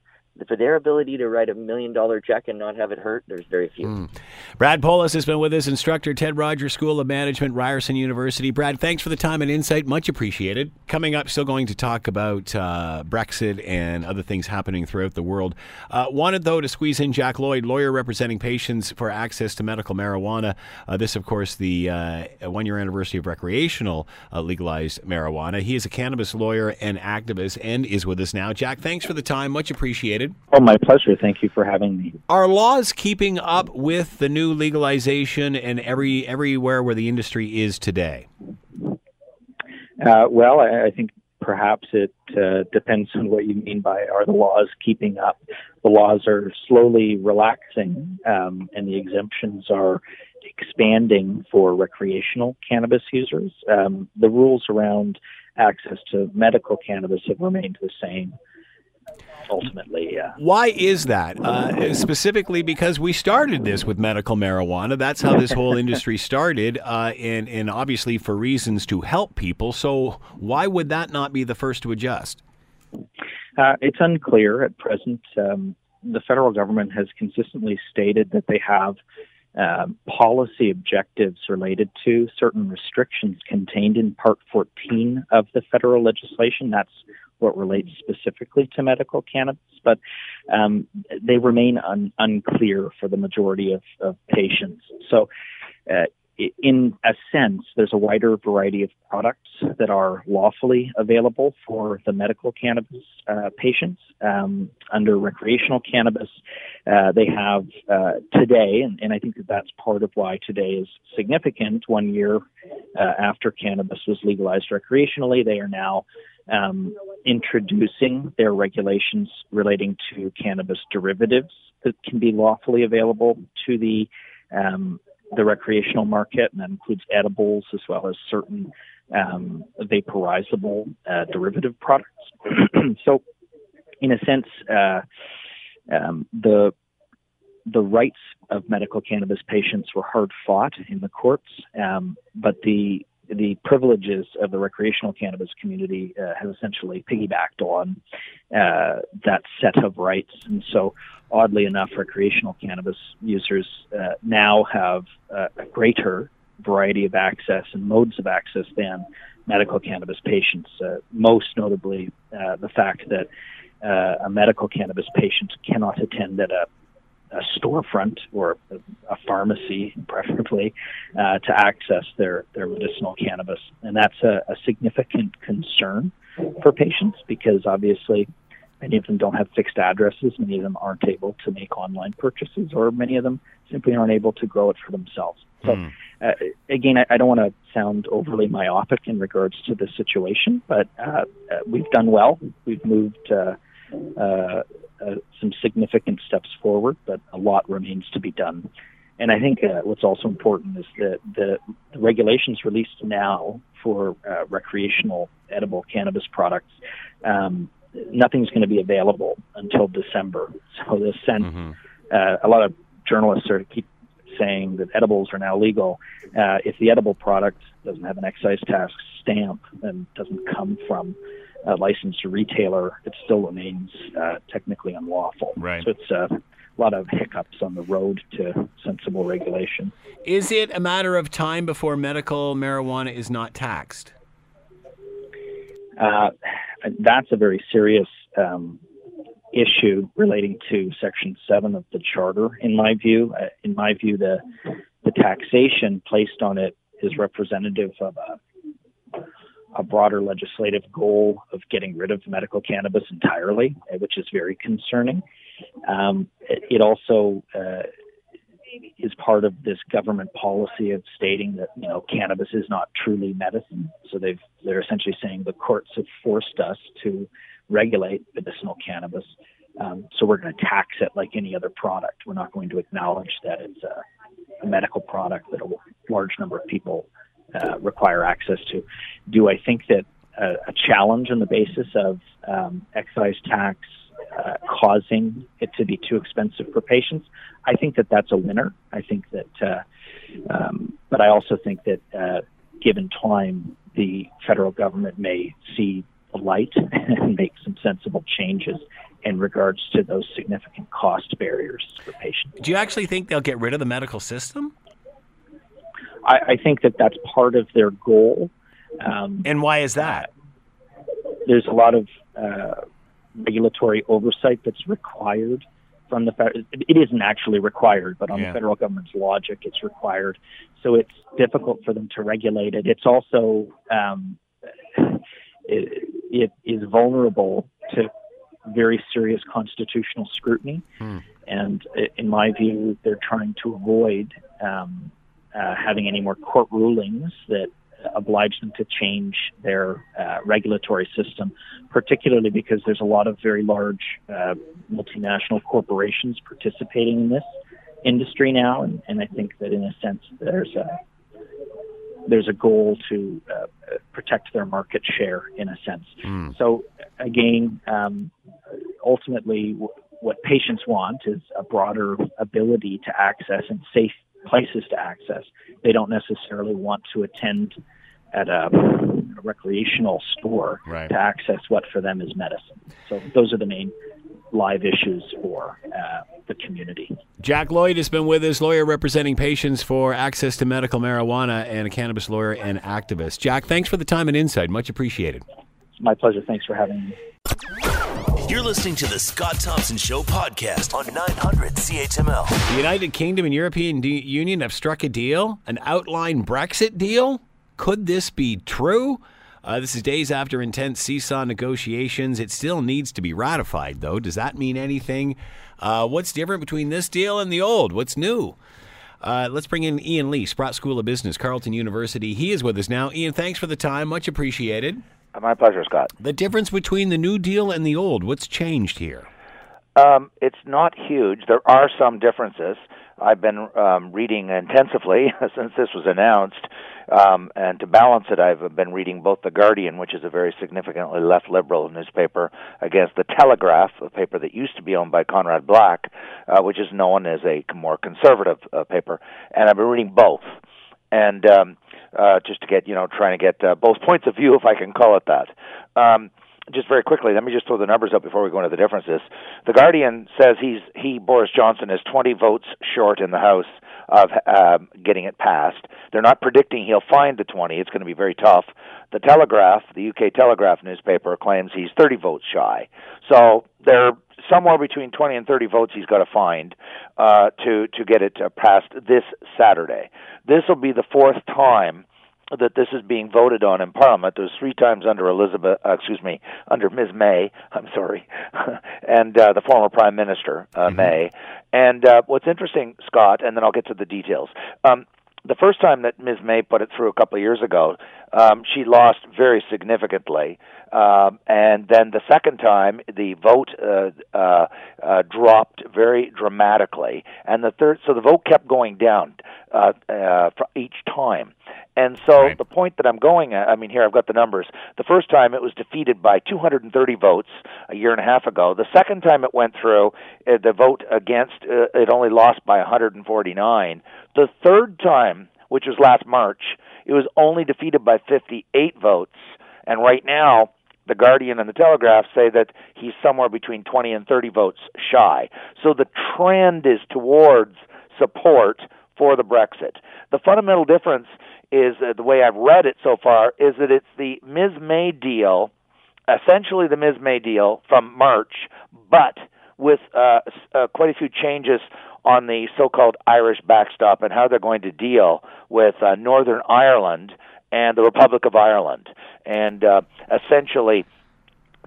for their ability to write a million dollar check and not have it hurt, there's very few. Mm. Brad Poulos has been with us, instructor Ted Rogers School of Management, Ryerson University. Brad, thanks for the time and insight. Much appreciated. Coming up, still going to talk about uh, Brexit and other things happening throughout the world. Uh, wanted, though, to squeeze in Jack Lloyd, lawyer representing patients for access to medical marijuana. Uh, this, of course, the uh, one year anniversary of recreational uh, legalized marijuana. He is a cannabis lawyer and activist and is with us now. Jack, thanks for the time. Much appreciated. Oh, my pleasure. Thank you for having me. Are laws keeping up with the new legalization and every everywhere where the industry is today? Uh, well, I, I, think perhaps it uh, depends on what you mean by are the laws keeping up. The laws are slowly relaxing, um, and the exemptions are expanding for recreational cannabis users. Um, the rules around access to medical cannabis have remained the same ultimately. Yeah. Why is that? Uh, specifically because we started this with medical marijuana. That's how this whole industry started, uh, and and obviously for reasons to help people. So why would that not be the first to adjust? Uh, it's unclear at present. Um, the federal government has consistently stated that they have um, policy objectives related to certain restrictions contained in Part 14 of the federal legislation. That's what relates specifically to medical cannabis, but um, they remain un- unclear for the majority of, of patients. So, uh, in a sense, there's a wider variety of products that are lawfully available for the medical cannabis uh, patients. Um, under recreational cannabis, uh, they have uh, today, and, and, I think that that's part of why today is significant. One year uh, after cannabis was legalized recreationally, they are now um, introducing their regulations relating to cannabis derivatives that can be lawfully available to the um, the recreational market, and that includes edibles as well as certain um, vaporizable uh, derivative products. so, in a sense, uh, um, the the rights of medical cannabis patients were hard fought in the courts, um, but the the privileges of the recreational cannabis community uh, has essentially piggybacked on uh, that set of rights. And so, oddly enough, recreational cannabis users uh, now have uh, a greater variety of access and modes of access than medical cannabis patients. Uh, most notably, uh, the fact that a medical cannabis patient cannot attend at a a storefront or a, pharmacy, preferably, uh, to access their, their medicinal cannabis. And that's a, a significant concern for patients because obviously many of them don't have fixed addresses, many of them aren't able to make online purchases, or many of them simply aren't able to grow it for themselves. So, mm. uh, again, I, I don't want to sound overly myopic in regards to the situation, but uh, uh, we've done well. We've moved uh, uh, some significant steps forward, but a lot remains to be done. And I think uh, what's also important is that the, the regulations released now for uh, recreational edible cannabis products, um, nothing's going to be available until December. So the sense, mm-hmm. uh, a lot of journalists sort of keep saying that edibles are now legal. Uh, if the edible product doesn't have an excise tax stamp and doesn't come from a licensed retailer, it still remains uh, technically unlawful. Right. So it's uh, a lot of hiccups on the road to sensible regulation. Is it a matter of time before medical marijuana is not taxed? Uh, that's a very serious um, issue relating to Section Seven of the Charter. In my view, uh, in my view, the the taxation placed on it is representative of a a broader legislative goal of getting rid of medical cannabis entirely, uh, which is very concerning. Um, it, it, also uh, is part of this government policy of stating that you know cannabis is not truly medicine. So they've they're essentially saying the courts have forced us to regulate medicinal cannabis. Um, so we're going to tax it like any other product. We're not going to acknowledge that it's a, a medical product that a large number of people uh, require access to. Do I think that a, a challenge on the basis of um, excise tax uh, causing it to be too expensive for patients? I think that that's a winner. I think that, uh, um, but I also think that uh, given time, the federal government may see the light and make some sensible changes in regards to those significant cost barriers for patients. Do you actually think they'll get rid of the medical system? I, I think that that's part of their goal. Um, and why is that? There's a lot of uh, regulatory oversight that's required from the federal. It isn't actually required, but on yeah. the federal government's logic, it's required. So it's difficult for them to regulate it. It's also um, it, it is vulnerable to very serious constitutional scrutiny. Hmm. And in my view, they're trying to avoid um, uh, having any more court rulings that oblige them to change their uh, regulatory system, particularly because there's a lot of very large uh, multinational corporations participating in this industry now, and, and I think that in a sense there's a there's a goal to uh, protect their market share in a sense. Mm. So again, um, ultimately, w- what patients want is a broader ability to access and safe places to access. They don't necessarily want to attend at a, a recreational store right. to access what for them is medicine. So those are the main live issues for uh, the community. Jack Lloyd has been with us, lawyer representing patients for access to medical marijuana and a cannabis lawyer and activist. Jack, thanks for the time and insight. Much appreciated. It's my pleasure. Thanks for having me. You're listening to the Scott Thompson Show podcast on 900 CHML. The United Kingdom and European D- Union have struck a deal, an outline Brexit deal. Could this be true? Uh, this is days after intense seesaw negotiations. It still needs to be ratified, though. Does that mean anything? Uh, what's different between this deal and the old? What's new? Uh, let's bring in Ian Lee, Sprott School of Business, Carleton University. He is with us now. Ian, thanks for the time. Much appreciated. My pleasure, Scott. The difference between the new deal and the old, what's changed here? Um, it's not huge. There are some differences. I've been um, reading intensively since this was announced, um, and to balance it, I've been reading both The Guardian, which is a very significantly left liberal newspaper, against The Telegraph, a paper that used to be owned by Conrad Black, uh, which is known as a more conservative uh, paper, and I've been reading both. And um, uh, just to get you know trying to get uh, both points of view, if I can call it that. Um, just very quickly, let me just throw the numbers up before we go into the differences. The Guardian says he's he Boris Johnson is 20 votes short in the House of uh, getting it passed. They're not predicting he'll find the 20. It's going to be very tough. The Telegraph, the UK Telegraph newspaper, claims he's 30 votes shy. So they're somewhere between 20 and 30 votes he's got to find uh, to to get it uh, passed this Saturday. This will be the fourth time that this is being voted on in Parliament. There's three times under Elizabeth, uh, excuse me, under Ms. May. I'm sorry, and uh, the former Prime Minister uh, mm-hmm. May. And uh, what's interesting, Scott, and then I'll get to the details. Um, the first time that Ms. May put it through a couple of years ago, um, she lost very significantly. Um, and then the second time, the vote uh, uh, uh, dropped very dramatically. And the third, so the vote kept going down uh, uh, for each time. And so right. the point that I'm going at, I mean, here I've got the numbers. The first time it was defeated by 230 votes a year and a half ago. The second time it went through, uh, the vote against uh, it only lost by 149. The third time, which was last March, it was only defeated by 58 votes. And right now, the Guardian and the Telegraph say that he's somewhere between 20 and 30 votes shy. So the trend is towards support for the Brexit. The fundamental difference is uh, the way I've read it so far is that it's the Ms. May deal, essentially the Ms. May deal from March, but with uh, uh, quite a few changes on the so-called Irish backstop and how they're going to deal with uh, Northern Ireland and the Republic of Ireland, and uh, essentially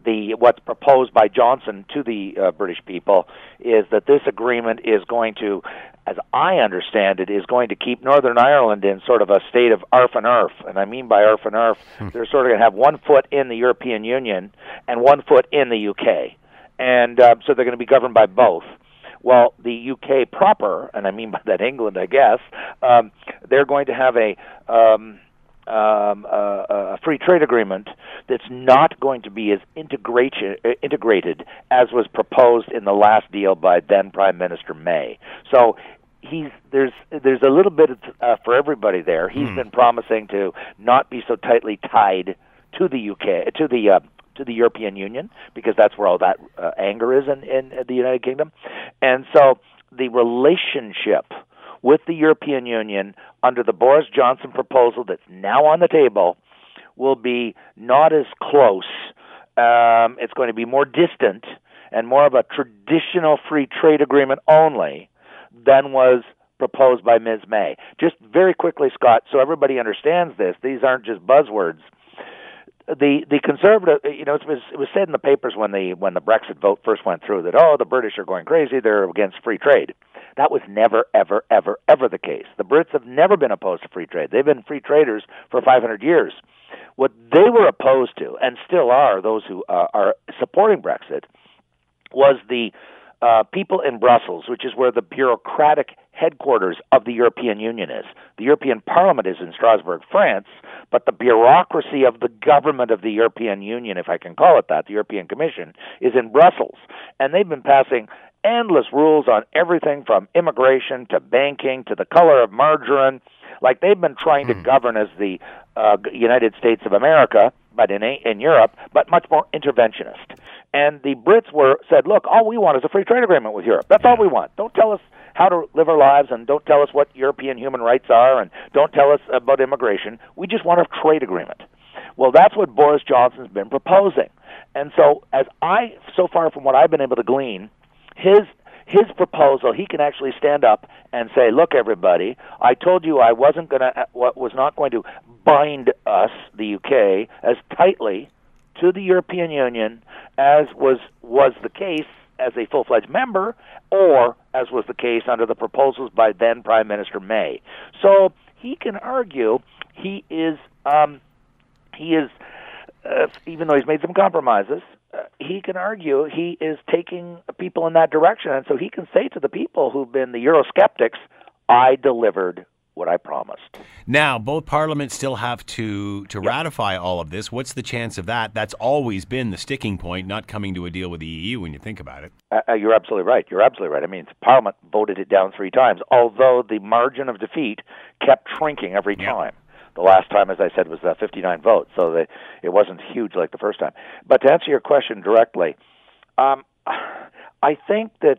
the what's proposed by Johnson to the uh, British people is that this agreement is going to, as I understand it, is going to keep Northern Ireland in sort of a state of arf and arf. And I mean by arf and arf, hmm. they're sort of going to have one foot in the European Union and one foot in the UK, and uh, so they're going to be governed by both. Well, the UK proper, and I mean by that England, I guess, um, they're going to have a um, um, a, a free trade agreement that's not going to be as integrated, integrated as was proposed in the last deal by then Prime Minister May. So he's there's there's a little bit of, uh, for everybody there. He's hmm. been promising to not be so tightly tied to the UK to the uh, to the European Union because that's where all that uh, anger is in, in the United Kingdom. And so the relationship with the European Union under the Boris Johnson proposal that's now on the table will be not as close. Um, it's going to be more distant and more of a traditional free trade agreement only than was proposed by Ms. May. Just very quickly, Scott, so everybody understands this, these aren't just buzzwords. The the conservative, you know, it was it was said in the papers when the when the Brexit vote first went through that oh the British are going crazy, they're against free trade. That was never, ever, ever, ever the case. The Brits have never been opposed to free trade. They've been free traders for 500 years. What they were opposed to, and still are, those who uh, are supporting Brexit, was the uh, people in Brussels, which is where the bureaucratic headquarters of the European Union is. The European Parliament is in Strasbourg, France, but the bureaucracy of the government of the European Union, if I can call it that, the European Commission, is in Brussels. And they've been passing endless rules on everything from immigration to banking to the color of margarine. Like they've been trying to hmm. govern as the uh, United States of America, but in in Europe, but much more interventionist. And the Brits were said, look, all we want is a free trade agreement with Europe. That's all we want. Don't tell us how to live our lives, and don't tell us what European human rights are, and don't tell us about immigration. We just want a trade agreement. Well, that's what Boris Johnson's been proposing. And so, as I, so far from what I've been able to glean, his his proposal, he can actually stand up and say, "Look, everybody, I told you I wasn't going to, what was not going to bind us, the UK, as tightly to the European Union as was was the case as a full-fledged member, or as was the case under the proposals by then Prime Minister May." So he can argue he is um, he is uh, even though he's made some compromises, uh, he can argue he is taking people in that direction, and so he can say to the people who've been the Eurosceptics, "I delivered what I promised." Now, both parliaments still have to to yep. ratify all of this. What's the chance of that? That's always been the sticking point, not coming to a deal with the EU. When you think about it, uh, uh, you're absolutely right. You're absolutely right. I mean, Parliament voted it down three times, although the margin of defeat kept shrinking every yep. time. The last time, as I said, was uh, 59 votes, so they, it wasn't huge like the first time. But to answer your question directly, um, I think that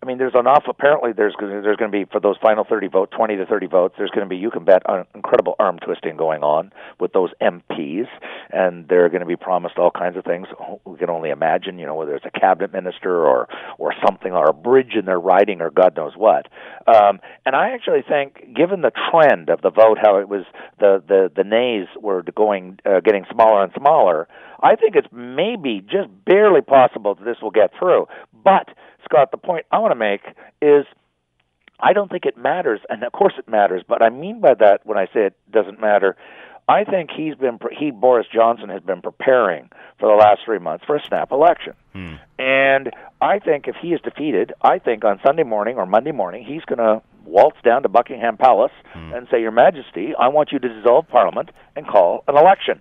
I mean, there's enough. Apparently, there's there's going to be for those final 30 votes, 20 to 30 votes. There's going to be you can bet an incredible arm twisting going on with those MPs, and they're going to be promised all kinds of things. We can only imagine, you know, whether it's a cabinet minister or or something or a bridge in their riding or God knows what. Um, and I actually think, given the trend of the vote, how it was the the the nays were going uh, getting smaller and smaller. I think it's maybe just barely possible that this will get through, but Scott, the point I want to make is I don't think it matters, and of course it matters. But I mean by that when I say it doesn't matter, I think he's been he Boris Johnson has been preparing for the last three months for a snap election, hmm. and I think if he is defeated, I think on Sunday morning or Monday morning he's going to waltz down to Buckingham Palace hmm. and say, "Your Majesty, I want you to dissolve Parliament and call an election."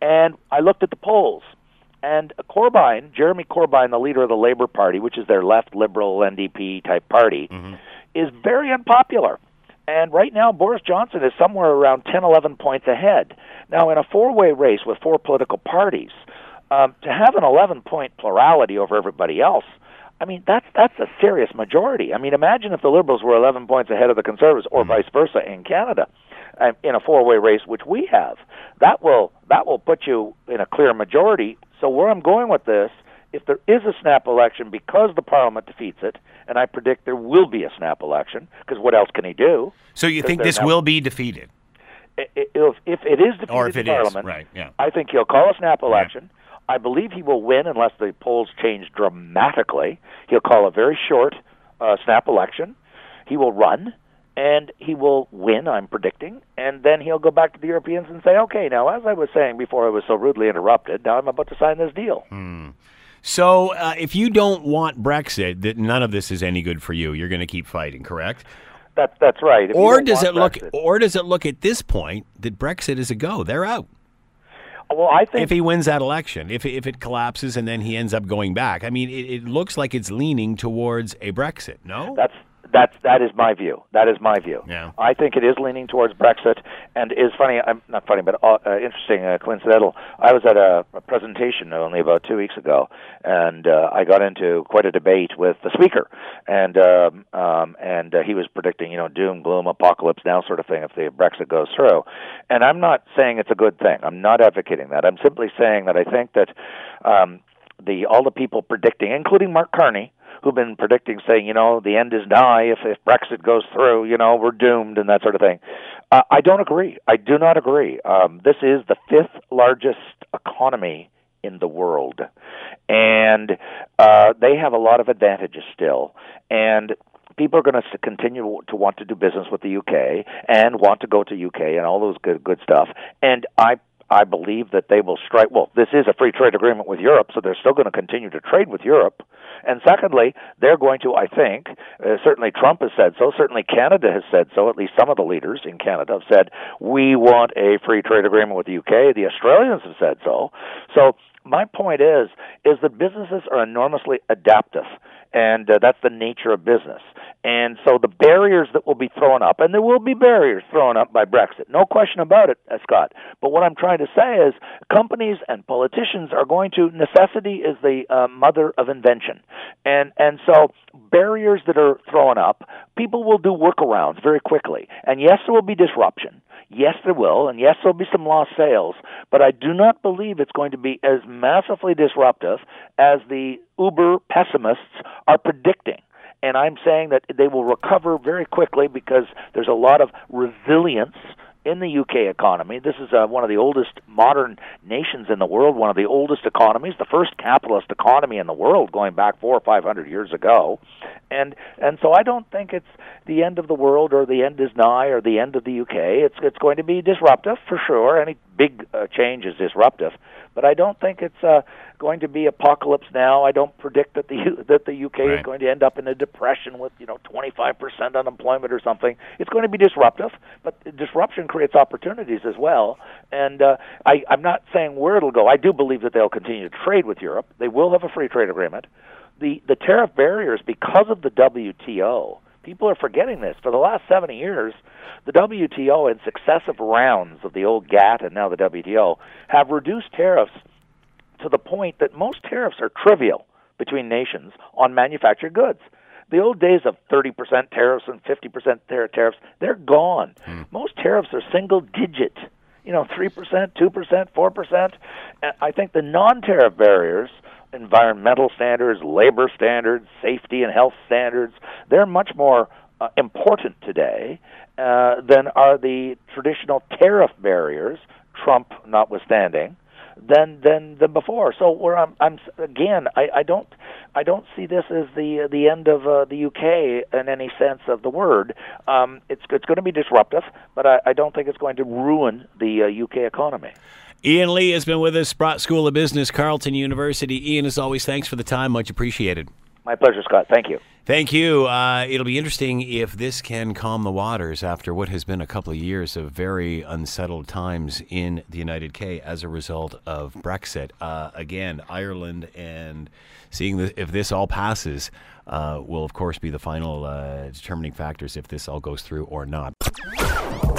And I looked at the polls. And Corbyn, Jeremy Corbyn, the leader of the Labour Party, which is their left liberal NDP type party, mm-hmm. is very unpopular. And right now, Boris Johnson is somewhere around 10, 11 points ahead. Now, in a four way race with four political parties, um, to have an 11 point plurality over everybody else, I mean, that's that's a serious majority. I mean, imagine if the Liberals were 11 points ahead of the Conservatives, or mm-hmm. vice versa in Canada, in a four-way race, which we have. That will that will put you in a clear majority so where I'm going with this, if there is a snap election because the parliament defeats it, and I predict there will be a snap election, because what else can he do? So you think this now, will be defeated? If, if it is defeated or if it Parliament, is, right, yeah. I think he'll call a snap election. Yeah. I believe he will win unless the polls change dramatically. He'll call a very short uh, snap election. He will run and he will win, I'm predicting, and then he'll go back to the Europeans and say, okay, now, as I was saying before I was so rudely interrupted, now I'm about to sign this deal. Hmm. So, uh, if you don't want Brexit, that none of this is any good for you. You're going to keep fighting, correct? That's that's right. If or does it look? Or does it look at this point that Brexit is a go? They're out. Well, I think if he wins that election, if if it collapses and then he ends up going back, I mean, it, it looks like it's leaning towards a Brexit. No, that's that's that is my view. That is my view. Yeah. I think it is leaning towards Brexit, and is funny. I'm not funny, but uh, uh, interesting, uh, coincidental. I was at a, a presentation only about two weeks ago, and uh, I got into quite a debate with the speaker, and um, um, and uh, he was predicting, you know, doom, gloom, apocalypse now sort of thing if the Brexit goes through. And I'm not saying it's a good thing. I'm not advocating that. I'm simply saying that I think that um, the all the people predicting, including Mark Carney who've been predicting, saying, you know, the end is nigh if if Brexit goes through, you know, we're doomed and that sort of thing. Uh, I don't agree. I do not agree. Um, this is the fifth largest economy in the world, and uh, they have a lot of advantages still, and. People are going to continue to want to do business with the UK and want to go to UK and all those good good stuff. And I I believe that they will strike. Well, this is a free trade agreement with Europe, so they're still going to continue to trade with Europe. And secondly, they're going to, I think, uh, certainly Trump has said so, certainly Canada has said so, at least some of the leaders in Canada have said, we want a free trade agreement with the UK. The Australians have said so. So my point is is that businesses are enormously adaptive and uh, that's the nature of business. And so the barriers that will be thrown up and there will be barriers thrown up by brexit no question about it uh, scott. But what i'm trying to say is companies and politicians are going to necessity is the uh, mother of invention. And and so barriers that are thrown up people will do workarounds very quickly. And yes there will be disruption. Yes, there will, and yes, there'll be some lost sales, but I do not believe it's going to be as massively disruptive as the uber pessimists are predicting. And I'm saying that they will recover very quickly because there's a lot of resilience in the UK economy. This is uh, one of the oldest modern nations in the world, one of the oldest economies, the first capitalist economy in the world, going back four or five hundred years ago, and and so I don't think it's the end of the world or the end is nigh or the end of the UK. It's it's going to be disruptive for sure. Any big uh, change is disruptive, but I don't think it's uh, going to be apocalypse now. I don't predict that the that the UK right. is going to end up in a depression with you know 25% unemployment or something. It's going to be disruptive, but disruption creates opportunities as well. And uh, I, I'm not saying where it'll go. I do believe that they'll continue to trade with Europe. They will have a free trade agreement. The the tariff barriers because of the WTO. People are forgetting this. For the last 70 years, the WTO in successive rounds of the old GATT and now the WTO have reduced tariffs to the point that most tariffs are trivial between nations on manufactured goods. The old days of 30% tariffs and 50% tariffs, they're gone. Mm. Most tariffs are single digit, you know, 3%, 2%, 4%. And I think the non tariff barriers, environmental standards, labor standards, safety and health standards, they're much more uh, important today uh, than are the traditional tariff barriers, Trump notwithstanding than than than before. So where I'm, I'm again, I, I don't I don't see this as the the end of uh, the UK in any sense of the word. Um, it's it's going to be disruptive, but I, I don't think it's going to ruin the uh, UK economy. Ian Lee has been with us, Sprott School of Business, Carleton University. Ian, as always, thanks for the time. Much appreciated. My pleasure, Scott. Thank you. Thank you. Uh, it'll be interesting if this can calm the waters after what has been a couple of years of very unsettled times in the United K as a result of Brexit. Uh, again, Ireland and seeing the, if this all passes uh, will, of course, be the final uh, determining factors if this all goes through or not.